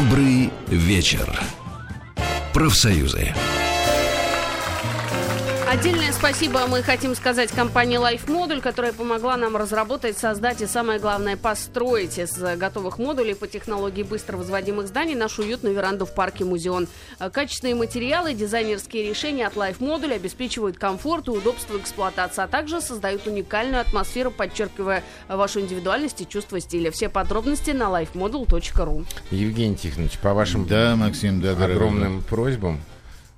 Добрый вечер. Профсоюзы. Отдельное спасибо мы хотим сказать компании Life Module, которая помогла нам разработать, создать и, самое главное, построить из готовых модулей по технологии быстро возводимых зданий нашу уютную веранду в парке Музеон. Качественные материалы, дизайнерские решения от Life Module обеспечивают комфорт и удобство эксплуатации, а также создают уникальную атмосферу, подчеркивая вашу индивидуальность и чувство стиля. Все подробности на lifemodule.ru. Евгений Тихонович, по вашим Да, Максим, да, дорогой. огромным просьбам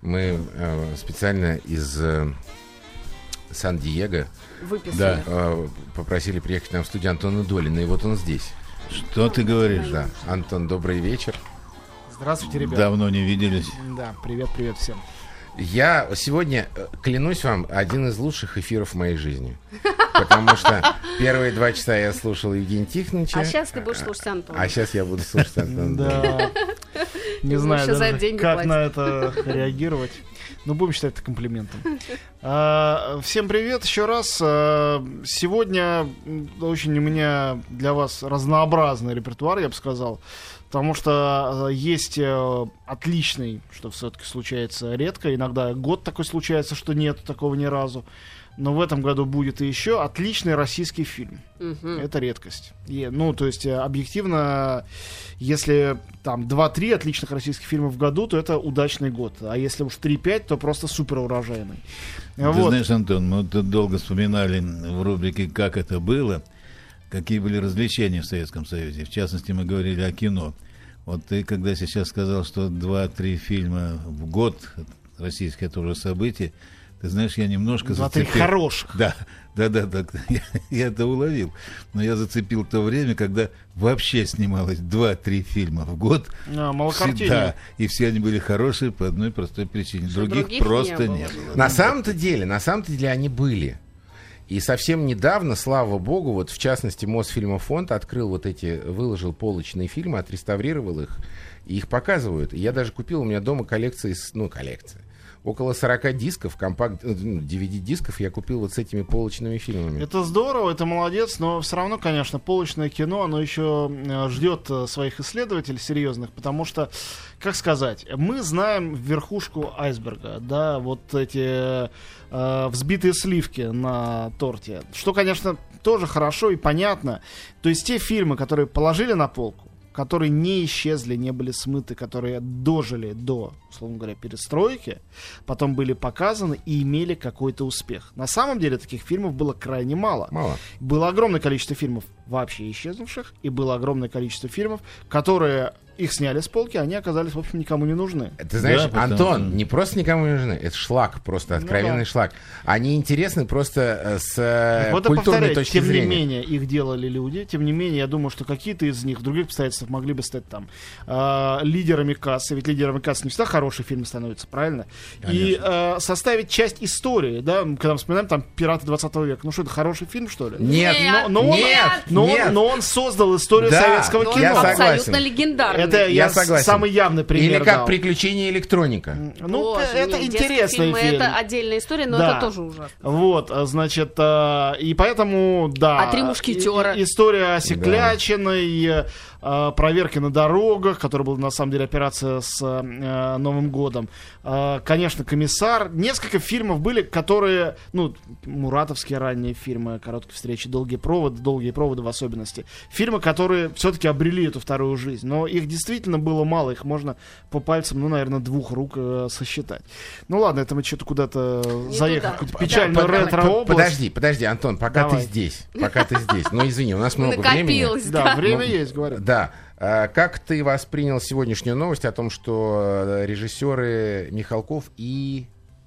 мы э, специально из э, Сан-Диего. Да. э, попросили приехать нам в студию Антона Долина, и вот он здесь. Что ты говоришь? Да, Антон, добрый вечер. Здравствуйте, ребята. Давно не виделись. Да, привет, привет всем. Я сегодня, э, клянусь вам, один из лучших эфиров в моей жизни. Потому что первые два часа я слушал Евгения Тихоновича. А сейчас ты будешь слушать Антона. А сейчас я буду слушать Антона. Да. Не знаю, как на это реагировать. Но будем считать это комплиментом. А, Всем привет еще раз. А, Сегодня очень у меня для вас разнообразный репертуар, я бы сказал. Потому что э, есть э, отличный, что все-таки случается редко. Иногда год такой случается, что нет такого ни разу. Но в этом году будет и еще отличный российский фильм. Мгм. Это редкость. И, ну, то есть, э, объективно, если там 2-3 отличных российских фильма в году, то это удачный год. А если уж 3-5, то просто супер урожайный. Ты знаешь, Антон, мы тут долго вспоминали в рубрике «Как это было», какие были развлечения в Советском Союзе. В частности, мы говорили о кино. Вот ты, когда сейчас сказал, что 2-3 фильма в год российских это уже событие, ты знаешь, я немножко 2-3 зацепил. хороших. Да, да, да, да, я, я это уловил. Но я зацепил то время, когда вообще снималось 2-3 фильма в год. А, малокартинник. Всегда. И все они были хорошие по одной простой причине. Что Других, других просто не было. не было. На самом-то деле, на самом-то деле они были. И совсем недавно, слава богу, вот в частности Мосфильмофонд открыл вот эти, выложил полочные фильмы, отреставрировал их, и их показывают. И я даже купил у меня дома коллекции, с- ну, коллекция. Около 40 дисков, компакт, э, ну, DVD-дисков я купил вот с этими полочными фильмами. Это здорово, это молодец, но все равно, конечно, полочное кино, оно еще э, ждет э, своих исследователей серьезных, потому что, как сказать, мы знаем верхушку айсберга, да, вот эти э, взбитые сливки на торте, что, конечно, тоже хорошо и понятно. То есть те фильмы, которые положили на полку, которые не исчезли, не были смыты, которые дожили до, условно говоря, перестройки, потом были показаны и имели какой-то успех. На самом деле таких фильмов было крайне мало. Мало. Было огромное количество фильмов вообще исчезнувших, и было огромное количество фильмов, которые их сняли с полки, они оказались, в общем, никому не нужны. Ты знаешь, Да, потому Антон, что- не просто никому не нужны, это шлак, просто Ну откровенный да. шлак. Они интересны просто э, с э, вот культурной точки тем зрения. не менее, их делали люди, тем не менее, я думаю, что какие-то из них в других обстоятельствах могли бы стать там э, лидерами кассы, ведь лидерами кассы не всегда хорошие фильмы становятся, правильно? И э, составить часть истории, да, когда мы вспоминаем там «Пираты 20 века», ну что, это хороший фильм, что ли? Нет, Нет, но, но он, нет, но, нет. Он, но он создал историю Да, советского Но Ну, он я кино. согласен. абсолютно легендарный. Это Я я, согласен. самый явный пример Или как дал. приключение электроника. Ну, Боже, это нет, интересный фильм. Это отдельная история, но Да. это тоже ужасно. Вот, а, значит, а, и поэтому, да. А «Три мушкетера»? История Осеклячиной, а, проверки на дорогах, которая была на самом деле операция с а, Новым годом. А, Конечно, комиссар. Несколько фильмов были, которые, ну, муратовские ранние фильмы, короткие встречи, долгие проводы, долгие проводы в особенности. Фильмы, которые все-таки обрели эту вторую жизнь. Но их действительно было мало, их можно по пальцам, ну, наверное, двух рук э, сосчитать. Ну ладно, это мы что-то куда-то заехали, какую-то печальную под- ретро-область. Подожди, подожди, Антон, пока Давай. ты здесь, пока ты здесь. Ну извини, у нас много времени. Да, да. время Ну, есть, говорю. Да. А, Как ты воспринял сегодняшнюю новость о том, что э, режиссеры Михалков и...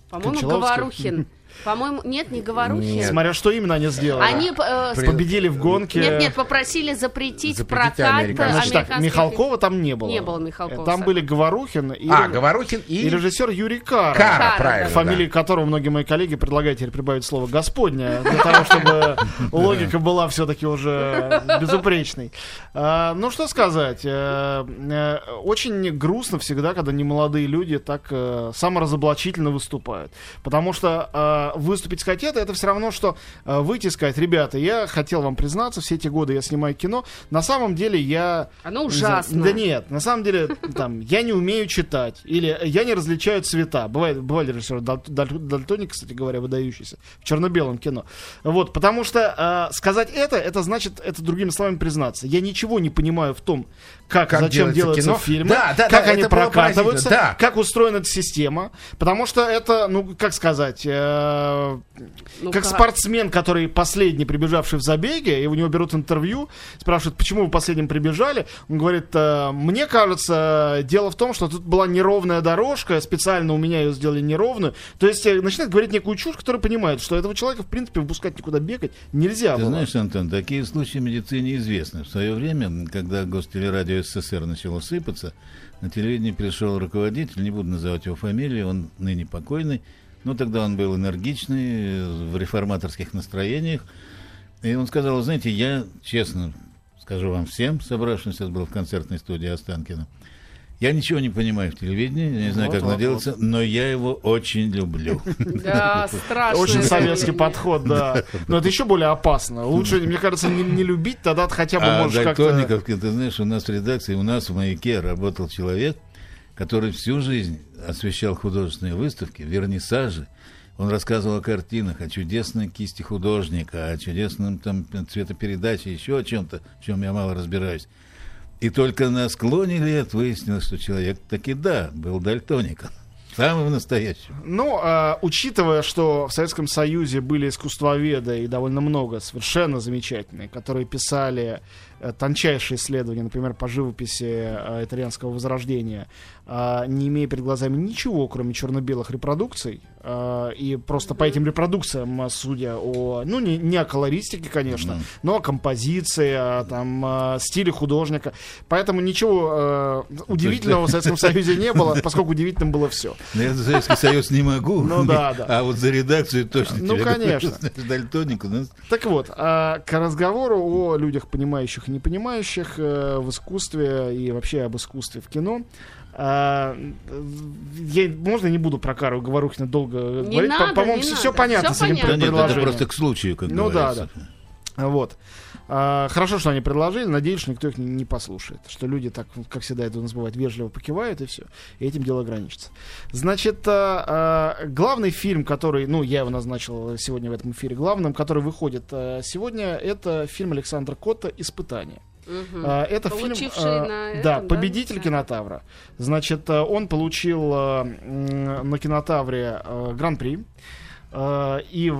По-моему, Кончаловский? Говорухин. По-моему, нет, не Говорухин. Нет. Смотря что именно они сделали. Они э, Победили в гонке. Нет, нет, попросили запретить, Запретить прокат американских. Значит так, Михалкова там не было. Не было Михалкова, Там были Говорухин и, А, Говорухин и... и режиссер Юрий Кара. Кара, Кара, правильно. да. Фамилии которого многие мои коллеги предлагают теперь прибавить слово «Господня», для того, чтобы логика была все-таки уже безупречной. А, Ну, что сказать. э, э, Очень грустно всегда, когда немолодые люди так э, саморазоблачительно выступают. Потому что выступить сказать это, это все равно, что а, выйти и сказать, ребята, я хотел вам признаться, все эти годы я снимаю кино, на самом деле я... Оно не знаю, ужасно. Да нет, на самом деле, там, я не умею читать, или я не различаю цвета. Бывает, бывали режиссеры даль- даль- дальтоник, кстати говоря, выдающийся, в черно-белом кино. Вот, потому что а, сказать это, это значит, это другими словами признаться. Я ничего не понимаю в том, как, Как зачем делается делаются кино. фильмы, Да, да, как да, они прокатываются, да. как устроена эта система, потому что это, ну, как сказать, э, Ну, как спортсмен, который последний прибежавший в забеге, и у него берут интервью, спрашивают, почему вы последним прибежали, он говорит, «Э, мне кажется, дело в том, что тут была неровная дорожка, специально у меня ее сделали неровную, то есть э, начинает говорить некую чушь, которая понимает, что этого человека, в принципе, выпускать никуда бегать нельзя Ты было. знаешь, Антон, такие случаи в медицине известны. В свое время, когда Гостелерадио СССР начало сыпаться, на телевидении пришел руководитель, не буду называть его фамилию, он ныне покойный, но тогда он был энергичный, в реформаторских настроениях. И он сказал, «Вы знаете, я честно скажу вам всем, собравшимся, был в концертной студии Останкина, я ничего не понимаю в телевидении, я не знаю, Вот, как вот, оно делается, но я его очень люблю. Да, страшно. Очень советский подход, да. Но это еще более опасно. Лучше, мне кажется, не, не любить, тогда хотя бы А можешь как-то... Дальтоников, ты знаешь, у нас в редакции, у нас в «Маяке» работал человек, который всю жизнь освещал художественные выставки, вернисажи. Он рассказывал о картинах, о чудесной кисти художника, о чудесном там цветопередаче, еще о чем-то, в чем я мало разбираюсь. И только на склоне лет выяснилось, что человек таки да, был дальтоником. Самым настоящим. Ну, а, учитывая, что в Советском Союзе были искусствоведы и довольно много совершенно замечательные, которые писали э, тончайшие исследования, например, по живописи э, итальянского возрождения, не имея перед глазами ничего, кроме черно-белых репродукций, а, и просто по этим репродукциям, а, судя о, ну, не, не о колористике, конечно, но о композиции, о там, а, стиле художника. Поэтому ничего удивительного в Советском Союзе не было, поскольку удивительным было все. Я за Советский Союз не могу. Ну да, да. А вот за редакцию точно Ну, конечно. говорю, знаешь, Дальтоник у нас Так вот, а, к разговору о людях, понимающих и не понимающих э, в искусстве и вообще об искусстве в кино. А, я, можно не буду про Кару Говорухина долго Не говорить? По- надо, По-моему, не все надо. понятно Всё с этим понятно. Да нет, это предложением. просто к случаю, как Ну да, говорится. Вот. А, хорошо, что они предложили. Надеюсь, что никто их не, не послушает. Что люди так, как всегда это у нас бывает, вежливо покивают и все. И этим дело ограничится. Значит, а, а, главный фильм, который, ну, я его назначил сегодня в этом эфире главным, который выходит а, сегодня, это фильм Александра Котта «Испытание». А, Это фильм, Получивший а, на да, этом, победитель Да. кинотавра. Значит, а, он получил м, на кинотавре а, гран-при. И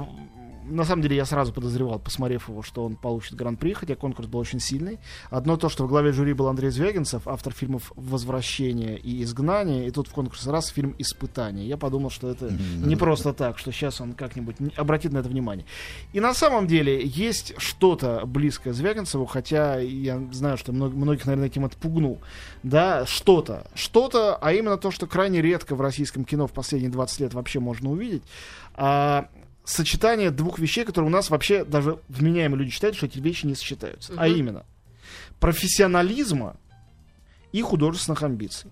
на самом деле я сразу подозревал, посмотрев его, что он получит гран-при, хотя конкурс был очень сильный. Одно то, что в главе жюри был Андрей Звягинцев, автор фильмов «Возвращение» и «Изгнание», и тут в конкурсе раз фильм «Испытание». Я подумал, что это не просто так, что сейчас он как-нибудь обратит на это внимание. И на самом деле есть что-то близкое Звягинцеву, хотя я знаю, что мног- многих, наверное, этим отпугнул. Да, что-то. Что-то, а именно то, что крайне редко в российском кино в последние 20 лет вообще можно увидеть. А, сочетание двух вещей, которые у нас вообще даже вменяемые люди считают, что эти вещи не сочетаются. А Мгм. именно профессионализма и художественных амбиций.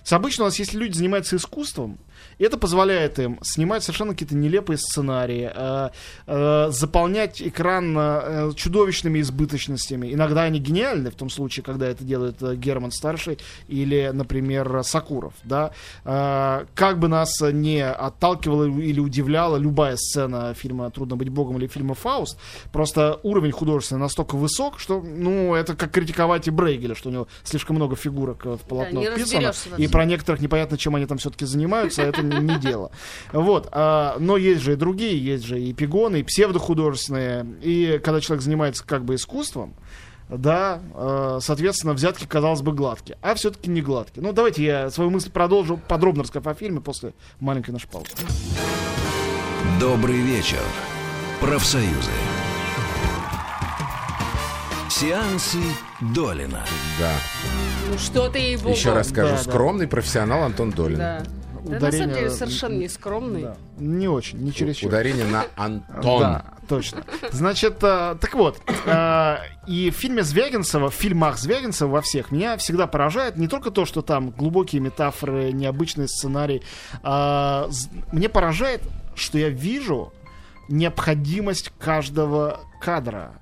Есть обычно у нас, если люди занимаются искусством, это позволяет им снимать совершенно какие-то нелепые сценарии, э, э, заполнять экран э, чудовищными избыточностями. Иногда они гениальны, в том случае, когда это делает э, Герман Старший или, например, Сакуров. Да? Э, как бы нас не отталкивала или удивляла любая сцена фильма «Трудно быть богом» или фильма «Фауст», просто уровень художественный настолько высок, что ну, это как критиковать и Брейгеля, что у него слишком много фигурок э, в полотно не вписано. И про некоторых непонятно, чем они там все-таки занимаются, это не, дело. Вот. а, но есть же и другие, есть же и пигоны, и псевдохудожественные. И когда человек занимается как бы искусством, да, э, соответственно, взятки, казалось бы, гладкие. А все-таки не гладкие. Ну, давайте я свою мысль продолжу, подробно рассказав о фильме после маленькой нашей паузы. Добрый вечер. Профсоюзы. Сеансы Долина. Да. Ну что ты ей Еще раз скажу, Да, да. скромный профессионал Антон Долин. Да. Да, на Ударение- самом деле совершенно не скромный. Да. Не очень, не через Ударение на Антон. Да, точно. Значит, э, так вот, э, и в фильме Звягинцева, в фильмах Звягинцева во всех, меня всегда поражает не только то, что там глубокие метафоры, необычный сценарий. а, з- мне поражает, что я вижу необходимость каждого кадра.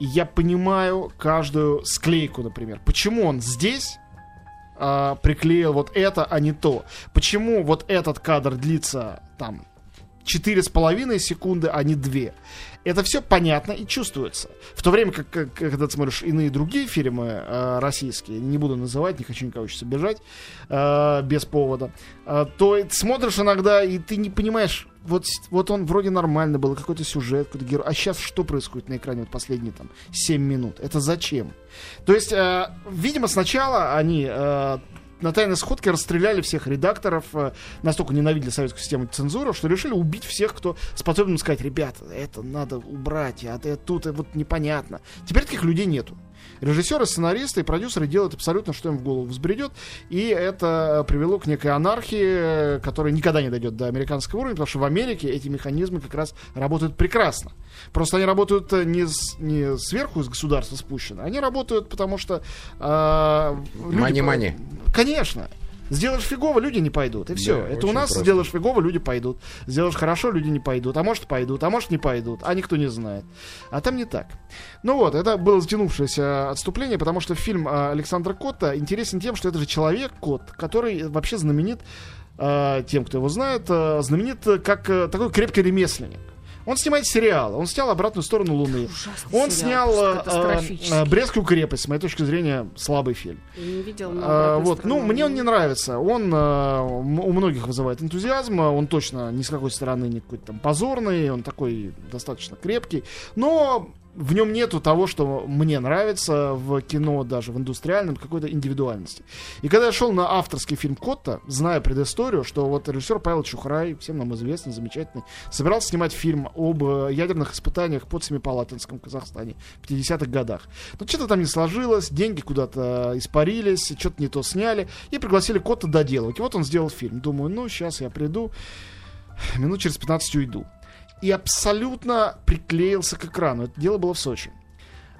И я понимаю каждую склейку, например. Почему он здесь а, приклеил вот это, а не то? Почему вот этот кадр длится там четыре с половиной секунды, а не две? Это все понятно и чувствуется. В то время, как, как когда ты смотришь иные другие фильмы э, российские, не буду называть, не хочу никого сейчас обижать э, без повода, э, то ты смотришь иногда, и ты не понимаешь, вот, вот он вроде нормально был, какой-то сюжет, какой-то герой. А сейчас что происходит на экране вот последние там 7 минут? Это зачем? То есть, э, видимо, сначала они э, на тайной сходке расстреляли всех редакторов, э, настолько ненавидели советскую систему цензуры, что решили убить всех, кто способен сказать, ребята, это надо убрать, а это тут вот непонятно. Теперь таких людей нету. Режиссеры, сценаристы и продюсеры делают абсолютно, что им в голову взбредет, и это привело к некой анархии, которая никогда не дойдет до американского уровня, потому что в Америке эти механизмы как раз работают прекрасно. Просто они работают э, не, с, не сверху из государства спущены, они работают потому что... Э, Мани-мани. Конечно. Сделаешь фигово, люди не пойдут. И все. Да, Это у нас просто. сделаешь фигово, люди пойдут. Сделаешь хорошо, люди не пойдут. А может пойдут, а может не пойдут. А никто не знает. А там не так. Ну вот, это было затянувшееся отступление, потому что фильм э, Александра Котта интересен тем, что это же человек-кот, который вообще знаменит, э, тем, кто его знает, э, знаменит как такой крепкий ремесленник. Он снимает сериалы, он снял «Обратную сторону Луны». Ужасный Он сериал, снял э, э, э, «Брестскую крепость», с моей точки зрения, слабый фильм. Я не видел, но А, обратной вот, ну, мне он не нравится. Он э, у многих вызывает энтузиазм. Он точно ни с какой стороны не какой-то там позорный. Он такой достаточно крепкий. Но в нем нету того, что мне нравится в кино, даже в индустриальном, какой-то индивидуальности. И когда я шел на авторский фильм Котта, зная предысторию, что вот режиссер Павел Чухрай, всем нам известный, замечательный, собирался снимать фильм об э, ядерных испытаниях под Семипалатинском Казахстане в 50-х годах. Но что-то там не сложилось, деньги куда-то испарились, что-то не то сняли, и пригласили Котта доделывать. И вот он сделал фильм. Думаю, ну, сейчас я приду, минут через 15 уйду. И абсолютно приклеился к экрану. Это дело было в Сочи.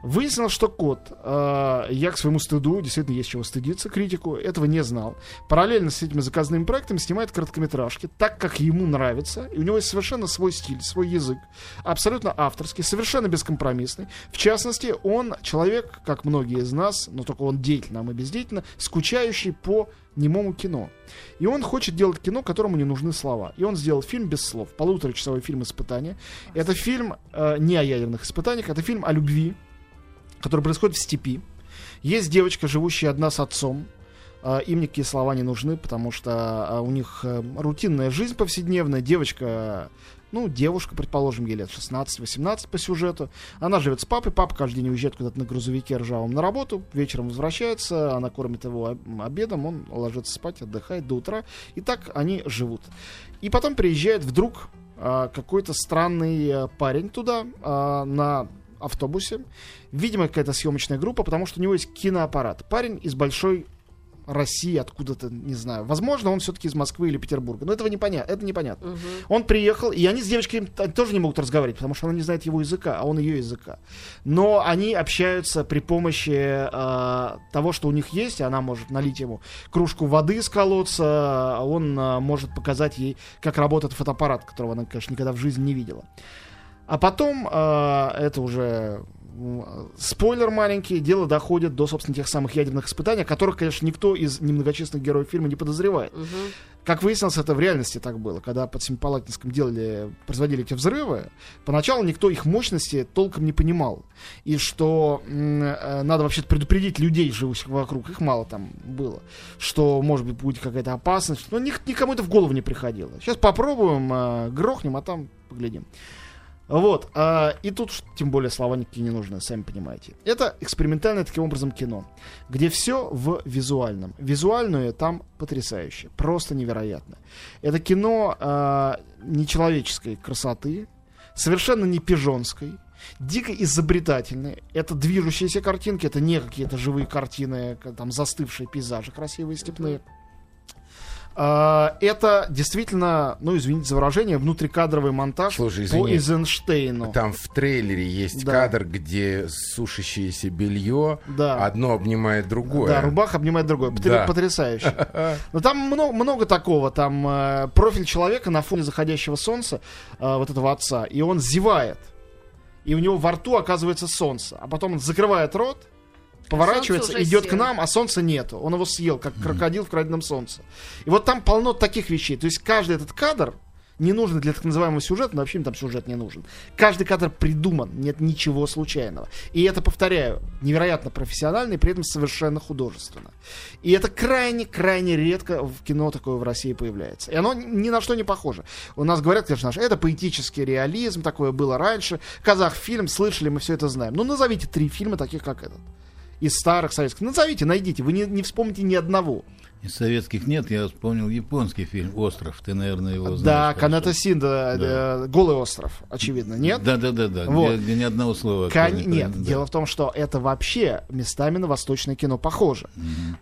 Выяснилось, что кот, э, я к своему стыду, действительно есть чего стыдиться, критику, этого не знал. Параллельно с этими заказными проектами снимает короткометражки, так как ему нравится. И у него есть совершенно свой стиль, свой язык. Абсолютно авторский, совершенно бескомпромиссный. В частности, он человек, как многие из нас, но только он деятельно, а мы бездеятельно, скучающий по немому кино. И он хочет делать кино, которому не нужны слова. И он сделал фильм без слов. Полуторачасовой фильм «Испытание». Это фильм э, не о ядерных испытаниях, это фильм о любви, который происходит в степи. Есть девочка, живущая одна с отцом. А, Им никакие слова не нужны, потому что а, у них э, рутинная жизнь повседневная. Девочка, ну, девушка, предположим, ей лет 16-18 по сюжету. Она живет с папой, папа каждый день уезжает куда-то на грузовике ржавом на работу, вечером возвращается, она кормит его об- обедом, он ложится спать, отдыхает до утра. И так они живут. И потом приезжает вдруг а, какой-то странный а, парень туда на автобусе. Видимо, какая-то съемочная группа, потому что у него есть киноаппарат. Парень из большой России, откуда-то, не знаю. Возможно, он все-таки из Москвы или Петербурга. Но этого непонятно. Это непонятно. Мгм. Он приехал, и они с девочкой тоже не могут разговаривать, потому что она не знает его языка, а он ее языка. Но они общаются при помощи э, того, что у них есть. Она может налить ему кружку воды из колодца, а он э, может показать ей, как работает фотоаппарат, которого она, конечно, никогда в жизни не видела. А потом, э, это уже спойлер маленький, дело доходит до, собственно, тех самых ядерных испытаний, о которых, конечно, никто из немногочисленных героев фильма не подозревает. Мгм. Как выяснилось, это в реальности так было. Когда под Семипалатинском делали, производили эти взрывы, поначалу никто их мощности толком не понимал. И что э, надо вообще предупредить людей, живущих вокруг, их мало там было, что, может быть, будет какая-то опасность. Но ник- никому это в голову не приходило. Сейчас попробуем, э, грохнем, а там поглядим. Вот, а, и тут, тем более, слова никакие не нужны, сами понимаете. Это экспериментальное таким образом кино, где все в визуальном. Визуальное там потрясающе, просто невероятно. Это кино а, нечеловеческой красоты, совершенно не пижонской, дико изобретательные. Это движущиеся картинки, это не какие-то живые картины, там застывшие пейзажи красивые степные. А, это действительно, ну, извините за выражение, внутрикадровый монтаж Слушай, по извини. Эйзенштейну. Там в трейлере есть Да. кадр, где сушащееся белье Да. одно обнимает другое. Да, рубаха обнимает другой. Потр- Да. Потрясающе. Но там много, много такого. Там э, профиль человека на фоне заходящего солнца, э, вот этого отца, и он зевает. И у него во рту оказывается солнце. А потом он закрывает рот, поворачивается, идет к нам, а солнца нету. Он его съел, как крокодил в краденом солнце. И вот там полно таких вещей. То есть каждый этот кадр не нужен для так называемого сюжета, но вообще там сюжет не нужен. Каждый кадр придуман, нет ничего случайного. И это, повторяю, невероятно профессионально и при этом совершенно художественно. И это крайне-крайне редко в кино такое в России появляется. И оно ни на что не похоже. У нас говорят, конечно, наш, это поэтический реализм, такое было раньше. Казах-фильм, слышали, мы все это знаем. Ну, назовите три фильма таких, как этот. Из старых советских. Назовите, найдите. Вы не, не вспомните ни одного. Из советских нет, я вспомнил японский фильм «Остров». Ты, наверное, его знаешь. да. Канета Синда, Да. э, Голый остров, очевидно, нет? Да, да, да, да. Вот. Где, где ни одного слова. Кон- кроме- Нет, да. дело в том, что это вообще местами на восточное кино похоже.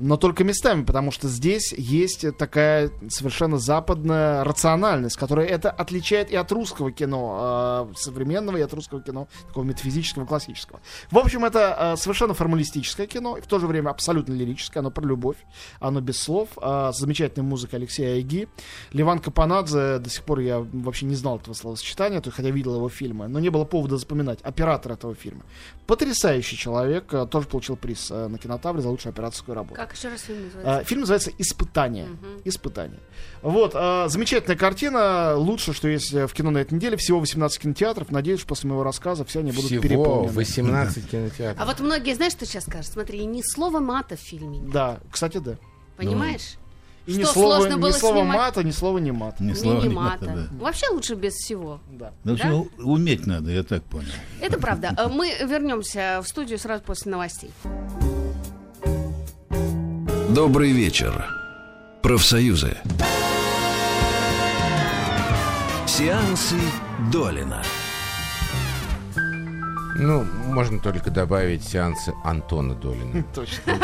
Но только местами, потому что здесь есть такая совершенно западная рациональность, которая это отличает и от русского кино, э, современного, и от русского кино, такого метафизического, классического. В общем, это э, совершенно формалистическое кино, и в то же время абсолютно лирическое, оно про любовь, оно без слов, э, с замечательной музыкой Алексея Айги. Ливан Капанадзе, до сих пор я вообще не знал этого словосочетания, то хотя видел его фильмы, но не было повода запоминать. Оператор этого фильма. Потрясающий человек, э, тоже получил приз э, на кинотавре за лучшую операторскую работу. Как еще раз фильм называется? А, Фильм называется «Испытание». «Испытание». Вот, а, замечательная картина, лучше, что есть э, в кино на этой неделе. Всего 18 кинотеатров. Надеюсь, что после моего рассказа все они будут Всего переполнены. 18 кинотеатров. А вот многие, знаешь, что сейчас скажут? Смотри, ни слова мата в фильме нет. Да, кстати, да. Понимаешь? И ни Что, слова, сложно ни было слова снимать? мата, ни слова не мат. Ни Ни, слова, ни ни мата. мата, да. Вообще лучше без всего. Да. Ну, у- уметь надо, я так понял. Это правда. Мы вернемся в студию сразу после новостей. Добрый вечер. Профсоюзы. Сеансы Долина. Ну, можно только добавить сеансы Антона Долина. Точно.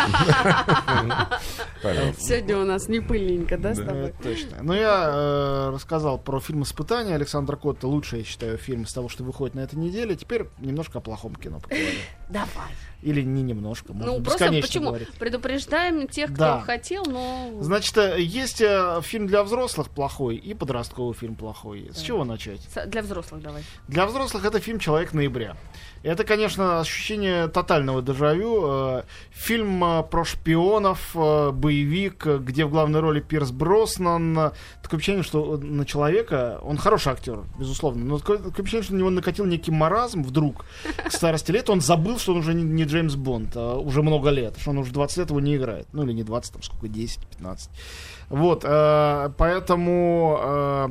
Сегодня у нас не пыльненько, да, с тобой? точно. Но я э, рассказал про фильм «Испытание» Александра Котта. Лучший, я считаю, фильм из того, что выходит на этой неделе. Теперь немножко о плохом кино поговорим. Давай. Или не немножко, можно Ну, просто почему? говорить. Предупреждаем тех, кто Да. хотел, но... Значит, э, есть э, фильм для взрослых плохой и подростковый фильм плохой. С чего начать? Для взрослых давай. Для взрослых это фильм «Человек ноября». Это, конечно, ощущение тотального дежавю. Э, Фильм э, про шпионов, э, боевик, где в главной роли Пирс Броснан. Такое ощущение, что на человека... Он хороший актер, безусловно, но такое ощущение, что на него накатил некий маразм вдруг к старости лет. Он забыл, что он уже не, не Джеймс Бонд а уже много лет, что он уже 20 лет его не играет. Ну или не 20, там сколько, 10, 15. Вот, э, поэтому э,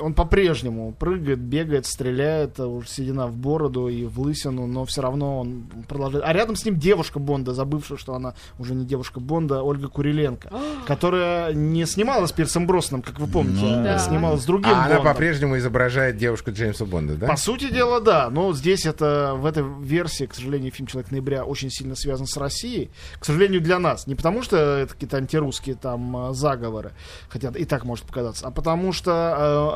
он по-прежнему прыгает, бегает, стреляет, э, уже седина в бороду и в лысину, но все равно он продолжает. А рядом с ним девушка Бонда, забывшая, что она уже не девушка Бонда, Ольга Куриленко, которая не снималась с Пирсом Бросном, как вы помните, Ну, а да. снималась с другим А она Бондом. по-прежнему изображает девушку Джеймса Бонда, да? По сути дела, да. Но здесь это в этой версии, к сожалению, фильм Человек ноября очень сильно связан с Россией. К сожалению, для нас. Не потому, что это какие-то антирусские там э, заговоры, хотя и так может показаться, а потому что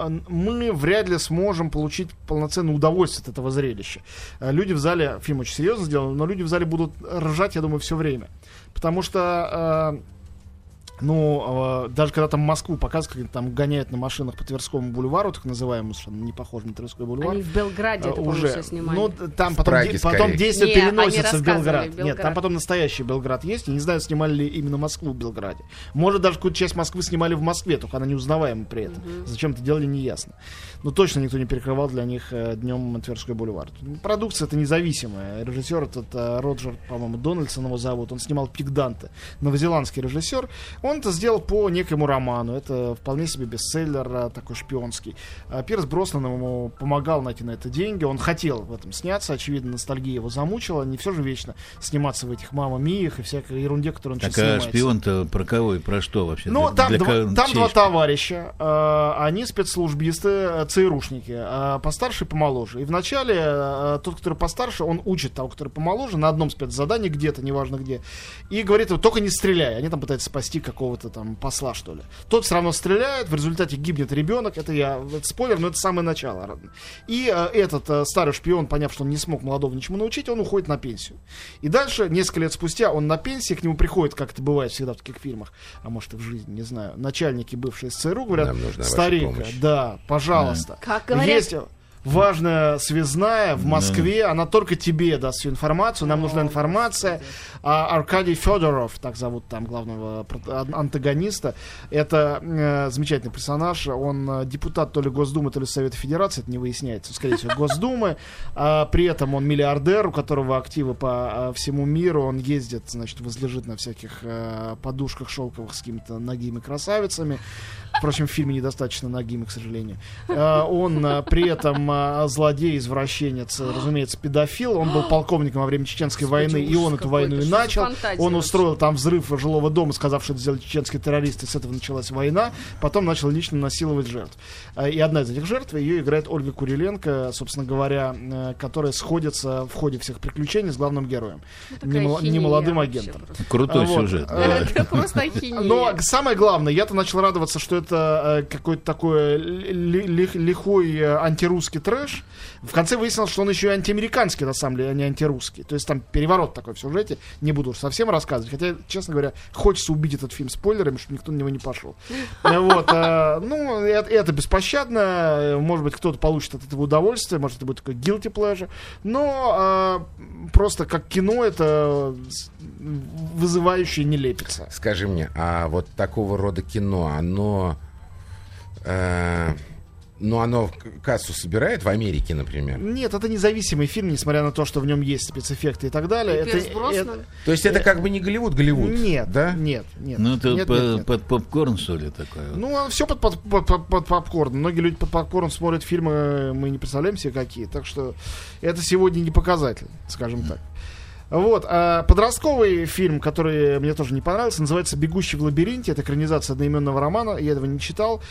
э, мы вряд ли сможем получить полноценное удовольствие от этого зрелища. Э, Люди в зале, фильм очень серьезно сделан, но люди в зале будут ржать, я думаю, все время. Потому что э, ну, э, даже когда там Москву показывают, там гоняют на машинах по Тверскому бульвару, так называемому, что не похоже на Тверской бульвар. Они в Белграде э, это, уже. снимали. Ну, там В потом, Праге де- потом действие Не, они переносится в Белград. Белград. Нет, там потом настоящий Белград есть. Я не знаю, снимали ли именно Москву в Белграде. Может, даже какую-то часть Москвы снимали в Москве, только она неузнаваема при этом. Зачем это делали, не ясно. Но точно никто не перекрывал для них э, днем Тверской бульвар. Продукция это независимая. Режиссер этот э, Роджер, по-моему, Дональдсон его зовут. Он снимал Пик Данте. Новозеландский режиссер. Он это сделал по некому роману. Это вполне себе бестселлер э, такой шпионский. А Пирс Броснан ему помогал найти на это деньги. Он хотел в этом сняться. Очевидно, ностальгия его замучила. Не все же вечно сниматься в этих мама миях и всякой ерунде, которую он сейчас Так а снимается. шпион-то про кого и про что вообще? Ну, там, для два, кого- там два товарища. э, они спецслужбисты, ЦРУшники. постарше и помоложе. И вначале тот, который постарше, он учит того, который помоложе, на одном спецзадании где-то, неважно где. И говорит, только не стреляй. Они там пытаются спасти какую-то какого-то там посла, что ли. Тот все равно стреляет, в результате гибнет ребенок. Это я, это спойлер, но это самое начало. И э, этот э, старый шпион, поняв, что он не смог молодого ничему научить, он уходит на пенсию. И дальше, несколько лет спустя, он на пенсии, к нему приходит, как это бывает всегда в таких фильмах, а может и в жизни, не знаю, начальники бывшие СЦРУ говорят, старик, помощь». да, пожалуйста. Как говорят- Есть важная связная в Москве, она только тебе даст всю информацию, нам нужна информация. А Аркадий Федоров, так зовут там главного антагониста, это э, замечательный персонаж, он э, депутат то ли Госдумы, то ли Совета Федерации, это не выясняется, скорее всего, Госдумы, А при этом он миллиардер, у которого активы по э, всему миру, он ездит, значит, возлежит на всяких э, подушках шелковых с какими-то ногими красавицами, Впрочем, в фильме недостаточно нагими, к сожалению. Э, Он э, при этом э, злодей, извращенец, разумеется, педофил. Он был полковником во время Чеченской Господи, войны, и он эту войну и начал. Он устроил там взрыв жилого дома, сказав, что это сделали чеченские террористы. С этого началась война. Потом начал лично насиловать жертв. Э, И одна из этих жертв, ее играет Ольга Куриленко, собственно говоря, э, которая сходится в ходе всех приключений с главным героем. Такая Немол- Немолодым агентом. Крутой А, вот. сюжет. Э. Это просто. Но самое главное, я-то начал радоваться, что это э, какой-то такой ли- ли- лихой антирусский трэш. В конце выяснилось, что он еще и антиамериканский, на самом деле, а не антирусский. То есть там переворот такой в сюжете. Не буду уж совсем рассказывать. Хотя, честно говоря, хочется убить этот фильм спойлерами, чтобы никто на него не пошел. Вот. э, Ну, это, беспощадно. Может быть, кто-то получит от этого удовольствие. Может, это будет такой guilty pleasure. Но э, просто как кино это с- вызывающе не лепится. Скажи мне, а вот такого рода кино, оно... э, ну, оно кассу собирает в Америке, например? Нет, это независимый фильм, несмотря на то, что в нем есть спецэффекты и так далее. И это, это- То есть это как бы не Голливуд, Голливуд, Нет, да? нет, нет. Ну, это нет, по- нет, нет. под попкорн, что ли, такое? Ну, все под, под, под- под- под попкорн. Многие люди под попкорн смотрят фильмы, мы не представляем себе какие. Так что это сегодня не показатель, скажем так. Вот, а подростковый фильм, который мне тоже не понравился, называется «Бегущий в лабиринте». Это экранизация одноименного романа, я этого не читал.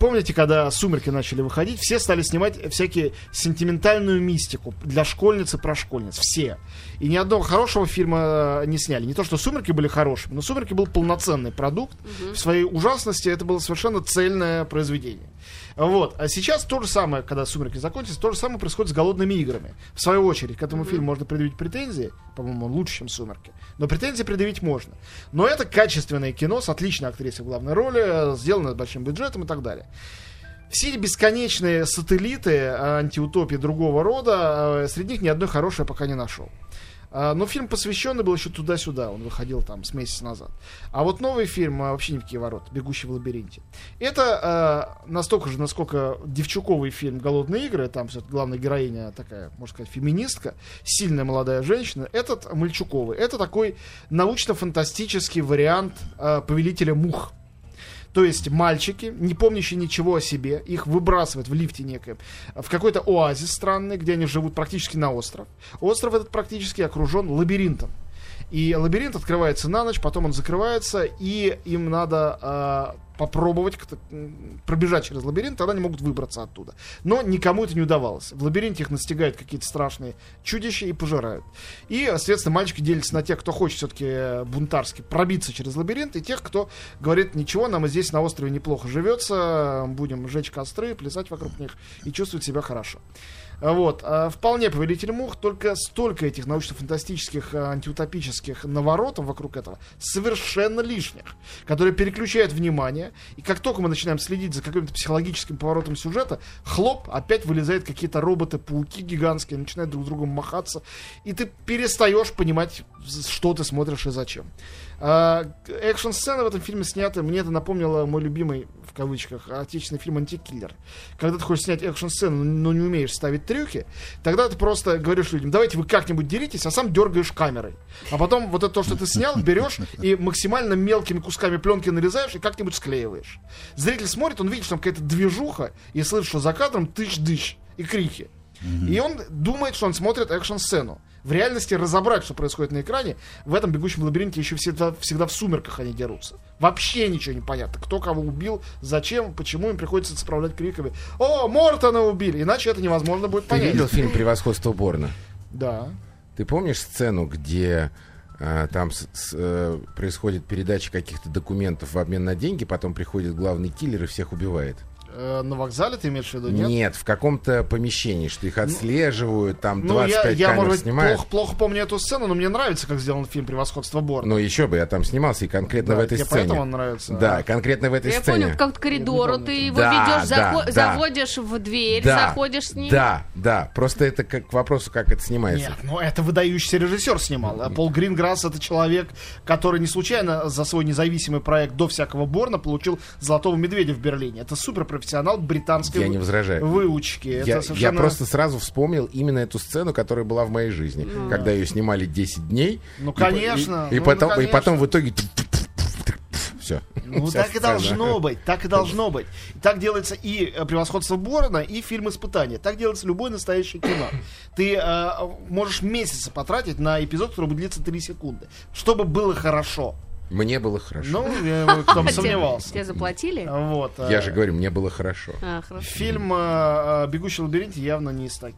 Помните, когда «Сумерки» начали выходить, все стали снимать всякие сентиментальную мистику для школьниц и про школьниц. Все. И ни одного хорошего фильма не сняли. Не то, что «Сумерки» были хорошими, но «Сумерки» был полноценный продукт. В своей ужасности это было совершенно цельное произведение. Вот. А сейчас то же самое, когда «Сумерки» закончатся, то же самое происходит с «Голодными играми». В свою очередь, к этому фильму можно предъявить претензии. По-моему, он лучше, чем «Сумерки». Но претензии предъявить можно. Но это качественное кино с отличной актрисой в главной роли, э, сделано с большим бюджетом и так далее. Все бесконечные сателлиты э, антиутопии другого рода, э, среди них ни одной хорошей пока не нашел. А, Но фильм посвященный был еще туда-сюда, он выходил там с месяца назад. А вот новый фильм а, вообще ни в какие ворота, «Бегущий в лабиринте». Это э, настолько же, насколько девчуковый фильм «Голодные игры», там всё- главная героиня такая, можно сказать, феминистка, сильная молодая женщина, этот мальчуковый. Это такой научно-фантастический вариант э, «Повелителя мух». То есть мальчики, не помнящие ничего о себе, их выбрасывают в лифте некоем, в какой-то оазис странный, где они живут практически на остров. Остров этот практически окружен лабиринтом. И лабиринт открывается на ночь, потом он закрывается, и им надо э, попробовать пробежать через лабиринт, тогда они могут выбраться оттуда. Но никому это не удавалось. В лабиринте их настигают какие-то страшные чудища и пожирают. И, соответственно, мальчики делятся на тех, кто хочет все-таки бунтарски пробиться через лабиринт, и тех, кто говорит, ничего, нам и здесь на острове неплохо живется, будем жечь костры, плясать вокруг них и чувствовать себя хорошо. Вот. а, Вполне повелитель мух, только столько этих научно-фантастических, а, антиутопических наворотов вокруг этого совершенно лишних, которые переключают внимание, и как только мы начинаем следить за каким-то психологическим поворотом сюжета, хлоп, опять вылезают какие-то роботы-пауки гигантские, начинают друг с другом махаться, и ты перестаешь понимать, что ты смотришь и зачем. А, Экшн-сцены в этом фильме сняты, мне это напомнило мой любимый, в кавычках, отечественный фильм «Антикиллер». Когда ты хочешь снять экшн-сцену, но не умеешь ставить трюки, тогда ты просто говоришь людям, давайте вы как-нибудь деритесь, а сам дергаешь камерой. А потом вот это то, что ты снял, берешь и максимально мелкими кусками пленки нарезаешь и как-нибудь склеиваешь. Зритель смотрит, он видит, что там какая-то движуха, и слышит, что за кадром тыщ-дыщ и крики. И он думает, что он смотрит экшн-сцену. В реальности разобрать, что происходит на экране, в этом бегущем лабиринте еще всегда, всегда в сумерках они дерутся. Вообще ничего не понятно. Кто кого убил, зачем, почему им приходится справлять криками. О, Мортона убили! Иначе это невозможно будет Ты понять. видел фильм «Превосходство Борна»? Да. Ты помнишь сцену, где А, Там с- с, э, происходит передача каких-то документов в обмен на деньги, потом приходит главный киллер и всех убивает. Э, на вокзале ты имеешь в виду, нет? Нет, в каком-то помещении, что их отслеживают, там Ну, я, 25 я камер может быть, снимают. плохо, плохо помню эту сцену, но мне нравится, как сделан фильм «Превосходство Борна». Ну, еще бы, я там снимался, и конкретно Да, в этой тебе сцене. поэтому он нравится? Да, А. конкретно в этой Я сцене. понял, как к коридору, Я ты его Да, ведешь, да, захо- да. заводишь в дверь, да, заходишь с ним. Да, да. Просто это как к вопросу, как это снимается. Нет, ну это выдающийся режиссер снимал. А Пол Гринграсс это человек, который не случайно за свой независимый проект до всякого Борна получил Золотого Медведя в Берлине. Это суперпрофессионал британской Я не возражаю. выучки. Это Я, я совершенно- просто сразу вспомнил именно эту сцену, которая была в моей жизни, когда ее снимали 10 дней. Ну, И по- и- конечно, И, ну, потом, ну, и потом в конечно. итоге... Все. Ну, так и должно быть, так и должно быть. Так делается и э, «Превосходство Борна», и фильм «Испытание». Так делается любое настоящее кино. Ты э, можешь месяцы потратить на эпизод, который будет длиться 3 секунды, чтобы было хорошо. Мне было хорошо. Ну, я тебе- сомневался. Тебе заплатили? Вот. э, Я же говорю, мне было хорошо. А, хорошо. Фильм э, э, «Бегущий в лабиринте» явно не из таких.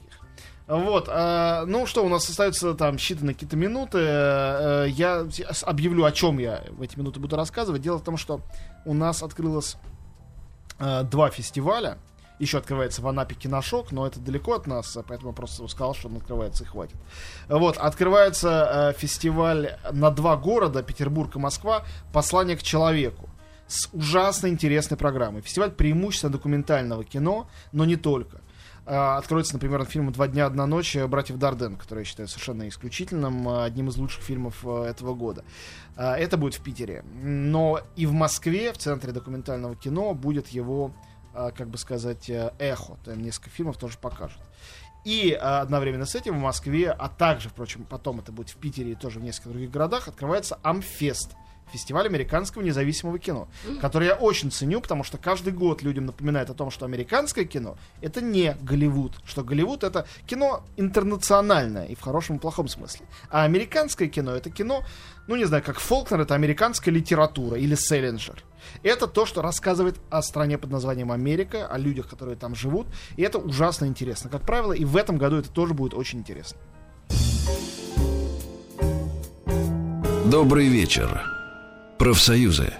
Вот, э, ну что, у нас остаются там считанные какие-то минуты. Э, э, я объявлю, о чем я в эти минуты буду рассказывать. Дело в том, что у нас открылось э, два фестиваля. Еще открывается в Анапе киношок, но это далеко от нас, э, поэтому я просто сказал, что он открывается и хватит. Вот, открывается э, фестиваль на два города, Петербург и Москва, «Послание к человеку» с ужасно интересной программой. Фестиваль преимущественно документального кино, но не только. А, Откроется, например, фильм «Два дня, одна ночь» братьев Дарден, который я считаю совершенно исключительным, а, одним из лучших фильмов а, этого года. А, Это будет в Питере. Но и в Москве, в Центре документального кино, будет его, а, как бы сказать, э, эхо. Там несколько фильмов тоже покажут. И а, одновременно с этим в Москве, а также, впрочем, потом это будет в Питере и тоже в нескольких других городах, открывается Амфест. Фестиваль американского независимого кино, который я очень ценю, потому что каждый год людям напоминает о том, что американское кино это не Голливуд, что Голливуд это кино интернациональное и в хорошем и плохом смысле. А американское кино это кино, ну не знаю, как Фолкнер, это американская литература или Селлинджер. Это то, что рассказывает о стране под названием Америка, о людях, которые там живут. И это ужасно интересно, как правило. И в этом году это тоже будет очень интересно. Добрый вечер. Профсоюзы.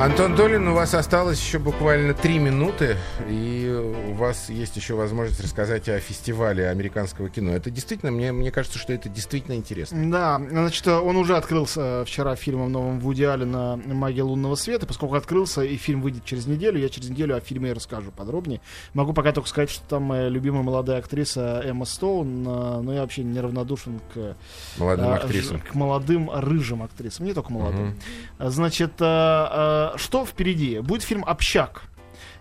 Антон Долин, у вас осталось еще буквально три минуты, и у вас есть еще возможность рассказать о фестивале американского кино. Это действительно, мне, мне кажется, что это действительно интересно. Да, значит, он уже открылся вчера фильмом новым Вуди Аллена «Магия лунного света». Поскольку открылся, и фильм выйдет через неделю, я через неделю о фильме расскажу подробнее. Могу пока только сказать, что там моя любимая молодая актриса Эмма Стоун, э, но я вообще неравнодушен к, Молодым э, актрисам. к молодым рыжим актрисам, не только молодым. Значит, э, э, что впереди? Будет фильм «Общак».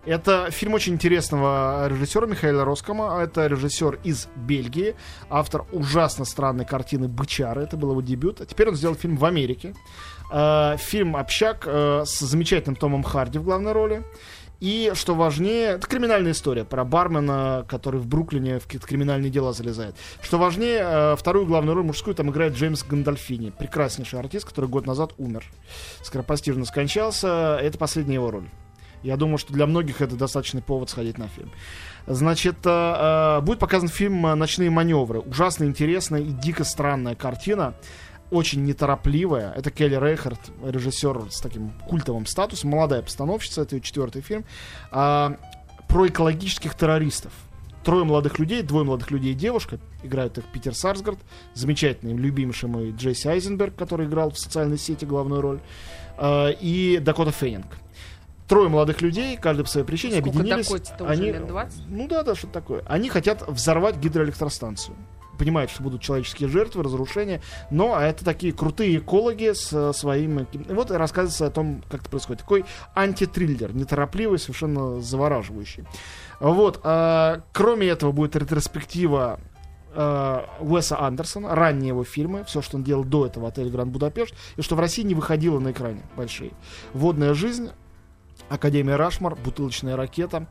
Это фильм очень интересного режиссера Михаила Роскома. Это режиссер из Бельгии, автор ужасно странной картины «Бычары». Это был его дебют. А теперь он сделал фильм в Америке. Э, Фильм «Общак» э, с замечательным Томом Харди в главной роли. И, что важнее, это криминальная история про бармена, который в Бруклине в какие-то криминальные дела залезает. Что важнее, э, вторую главную роль мужскую там играет Джеймс Гандальфини, прекраснейший артист, который год назад умер. Скоропостижно скончался. Это последняя его роль. Я думаю, что для многих это достаточный повод сходить на фильм. Значит, э, э, будет показан фильм «Ночные маневры». Ужасно интересная и дико странная картина. Очень неторопливая. Это Келли Рейхард, режиссер с таким культовым статусом. Молодая постановщица, это ее четвертый фильм. А, про экологических террористов. Трое молодых людей, двое молодых людей и девушка. Играют их Питер Сарсгард, замечательный, любимейший мой Джесси Айзенберг, который играл в социальной сети главную роль, а, и Дакота Фейнинг. Трое молодых людей, каждый по своей причине, Сколько объединились. Уже, они, лет 20? Ну да, да, что-то такое. Они хотят взорвать гидроэлектростанцию. Понимают, что будут человеческие жертвы, разрушения, но это такие крутые экологи с э, своим... Вот рассказывается о том, как это происходит. Такой антитриллер, неторопливый, совершенно завораживающий. Вот. а, кроме этого будет ретроспектива э, Уэса Андерсона, ранние его фильмы, все, что он делал до этого, отель Гранд Будапешт, и что в России не выходило на экране большие. Водная жизнь, Академия Рашмар, Бутылочная ракета,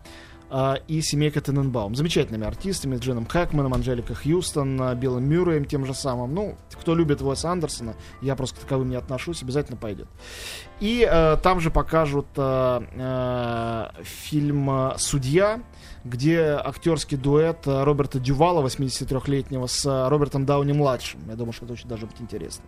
а, и семейка Тененбаум. Замечательными артистами, Джином Хэкманом, Анжеликой Хьюстон, а, Биллом Мюрреем тем же самым. Ну, кто любит Уэса Андерсона, я просто к таковым не отношусь, обязательно пойдет. И э, там же покажут э, э, фильм э, «Судья», где актерский дуэт э, Роберта Дювала, 83-летнего, с э, Робертом Дауни-младшим. Я думаю, что это очень даже будет интересно.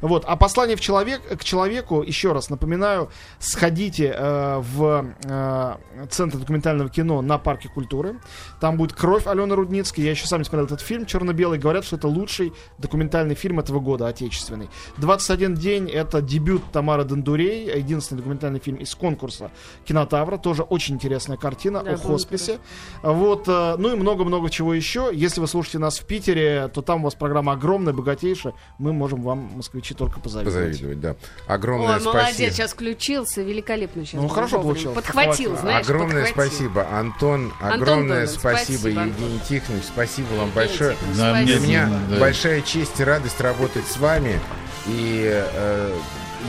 Вот. А послание в человек, к человеку, еще раз напоминаю, сходите э, в э, Центр документального кино на Парке культуры. Там будет «Кровь» Алены Рудницкой. Я еще сам не смотрел этот фильм, черно-белый. Говорят, что это лучший документальный фильм этого года, отечественный. «21 день» — это дебют Тамары Дондурей, единственный документальный фильм из конкурса «Кинотавра». Тоже очень интересная картина Да, о хосписе. Вот, э, ну и много-много чего еще. Если вы слушаете нас в Питере, то там у вас программа огромная, богатейшая. Мы можем вам, москвичи, только позавидовать. Позавидовать, да. Огромное Ой, спасибо. молодец, сейчас включился, великолепно сейчас. Ну, хорошо получилось, Подхватил, знаешь, Огромное подхватил. спасибо, Антон. Огромное Донан, спасибо, спасибо, Евгений Тихонович. Спасибо вам Евгений большое. Да. Для меня да. большая честь и радость работать с вами. И э,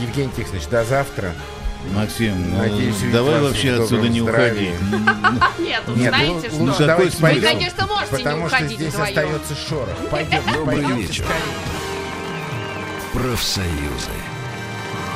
Евгений Тихонович, до завтра. Максим, ну, Надеюсь, давай вообще отсюда не здравии. уходи. Нет, ну, Нет, знаете ну, что? лучше давайте? Вы, конечно, можете не потому что уходить здесь остается шорох. Пойдем, Добрый вечер. Профсоюзы.